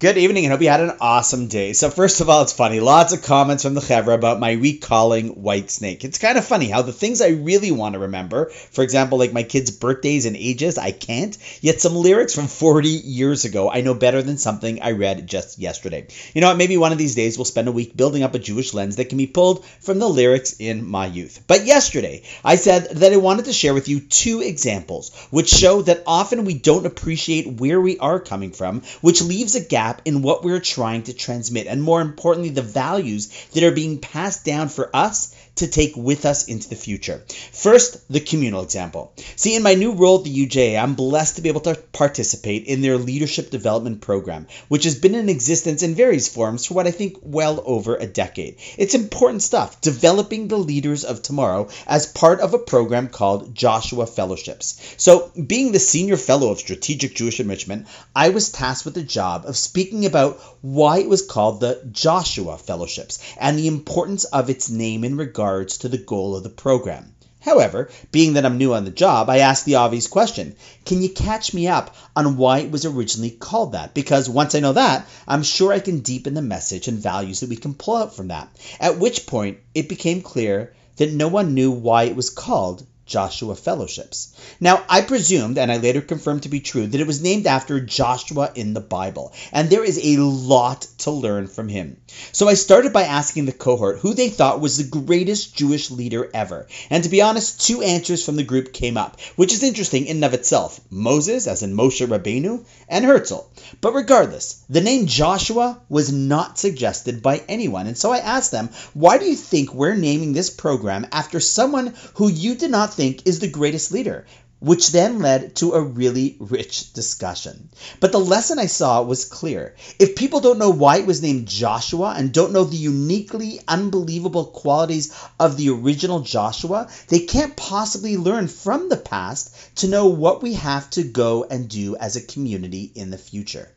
Good evening and hope you had an awesome day. So first of all, it's funny. Lots of comments from the Chevra about my recalling Whitesnake. It's kind of funny how the things I really want to remember, for example, like my kids' birthdays and ages, I can't. Yet some lyrics from 40 years ago I know better than something I read just yesterday. You know what? Maybe one of these days we'll spend a week building up a Jewish lens that can be pulled from the lyrics in my youth. But yesterday, I said that I wanted to share with you two examples which show that often we don't appreciate where we are coming from, which leaves a gap gap in what we're trying to transmit, and more importantly, the values that are being passed down for us to take with us into the future. First, the communal example. See, in my new role at the UJA, I'm blessed to be able to participate in their leadership development program, which has been in existence in various forms for what I think well over a decade. It's important stuff, developing the leaders of tomorrow as part of a program called Joshua Fellowships. So, being the senior fellow of strategic Jewish enrichment, I was tasked with the job of speaking about why it was called the Joshua Fellowships and the importance of its name in regard regards to the goal of the program. However, being that I'm new on the job, I asked the obvious question Can you catch me up on why it was originally called that? Because once I know that, I'm sure I can deepen the message and values that we can pull out from that. At which point, it became clear that no one knew why it was called Joshua Fellowships. Now, I presumed, and I later confirmed to be true, that it was named after Joshua in the Bible, and there is a lot to learn from him. So I started by asking the cohort who they thought was the greatest Jewish leader ever. And to be honest, two answers from the group came up, which is interesting in and of itself Moses, as in Moshe Rabbeinu, and Herzl. But regardless, the name Joshua was not suggested by anyone. And so I asked them, why do you think we're naming this program after someone who you did not think is the greatest leader, which then led to a really rich discussion. But the lesson I saw was clear. If people don't know why it was named Joshua and don't know the uniquely unbelievable qualities of the original Joshua, they can't possibly learn from the past to know what we have to go and do as a community in the future.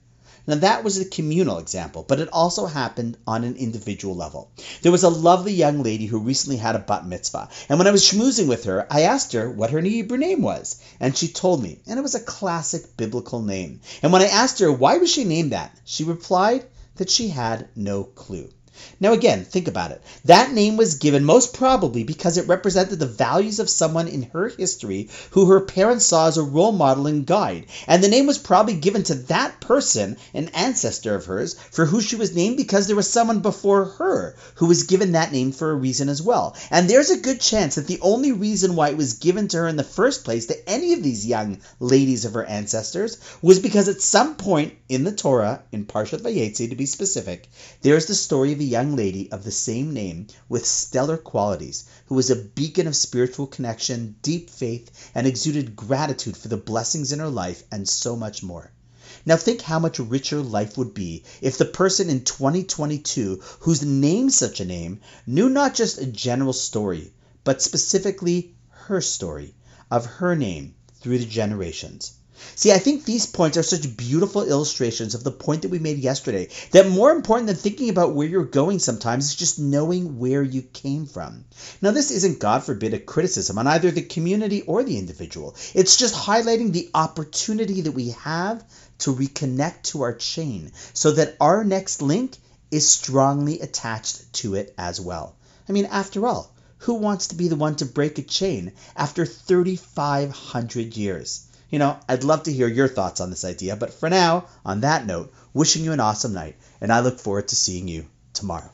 Now, that was a communal example, but it also happened on an individual level. There was a lovely young lady who recently had a bat mitzvah, and when I was schmoozing with her, I asked her what her Hebrew name was, and she told me, and it was a classic biblical name. And when I asked her why was she named that, she replied that she had no clue. Now, again, think about it. That name was given most probably because it represented the values of someone in her history who her parents saw as a role model and guide. And the name was probably given to that person, an ancestor of hers, for who she was named because there was someone before her who was given that name for a reason as well. And there's a good chance that the only reason why it was given to her in the first place to any of these young ladies of her ancestors was because at some point in the Torah, in Parshat Vayetze to be specific, there's the story of a young lady of the same name with stellar qualities, who was a beacon of spiritual connection, deep faith, and exuded gratitude for the blessings in her life, and so much more. Now think how much richer life would be if the person in 2022 whose name such a name knew not just a general story, but specifically her story of her name through the generations. See, I think these points are such beautiful illustrations of the point that we made yesterday that more important than thinking about where you're going sometimes is just knowing where you came from. Now, this isn't, God forbid, a criticism on either the community or the individual. It's just highlighting the opportunity that we have to reconnect to our chain so that our next link is strongly attached to it as well. I mean, after all, who wants to be the one to break a chain after 3,500 years? You know, I'd love to hear your thoughts on this idea, but for now, on that note, wishing you an awesome night, and I look forward to seeing you tomorrow.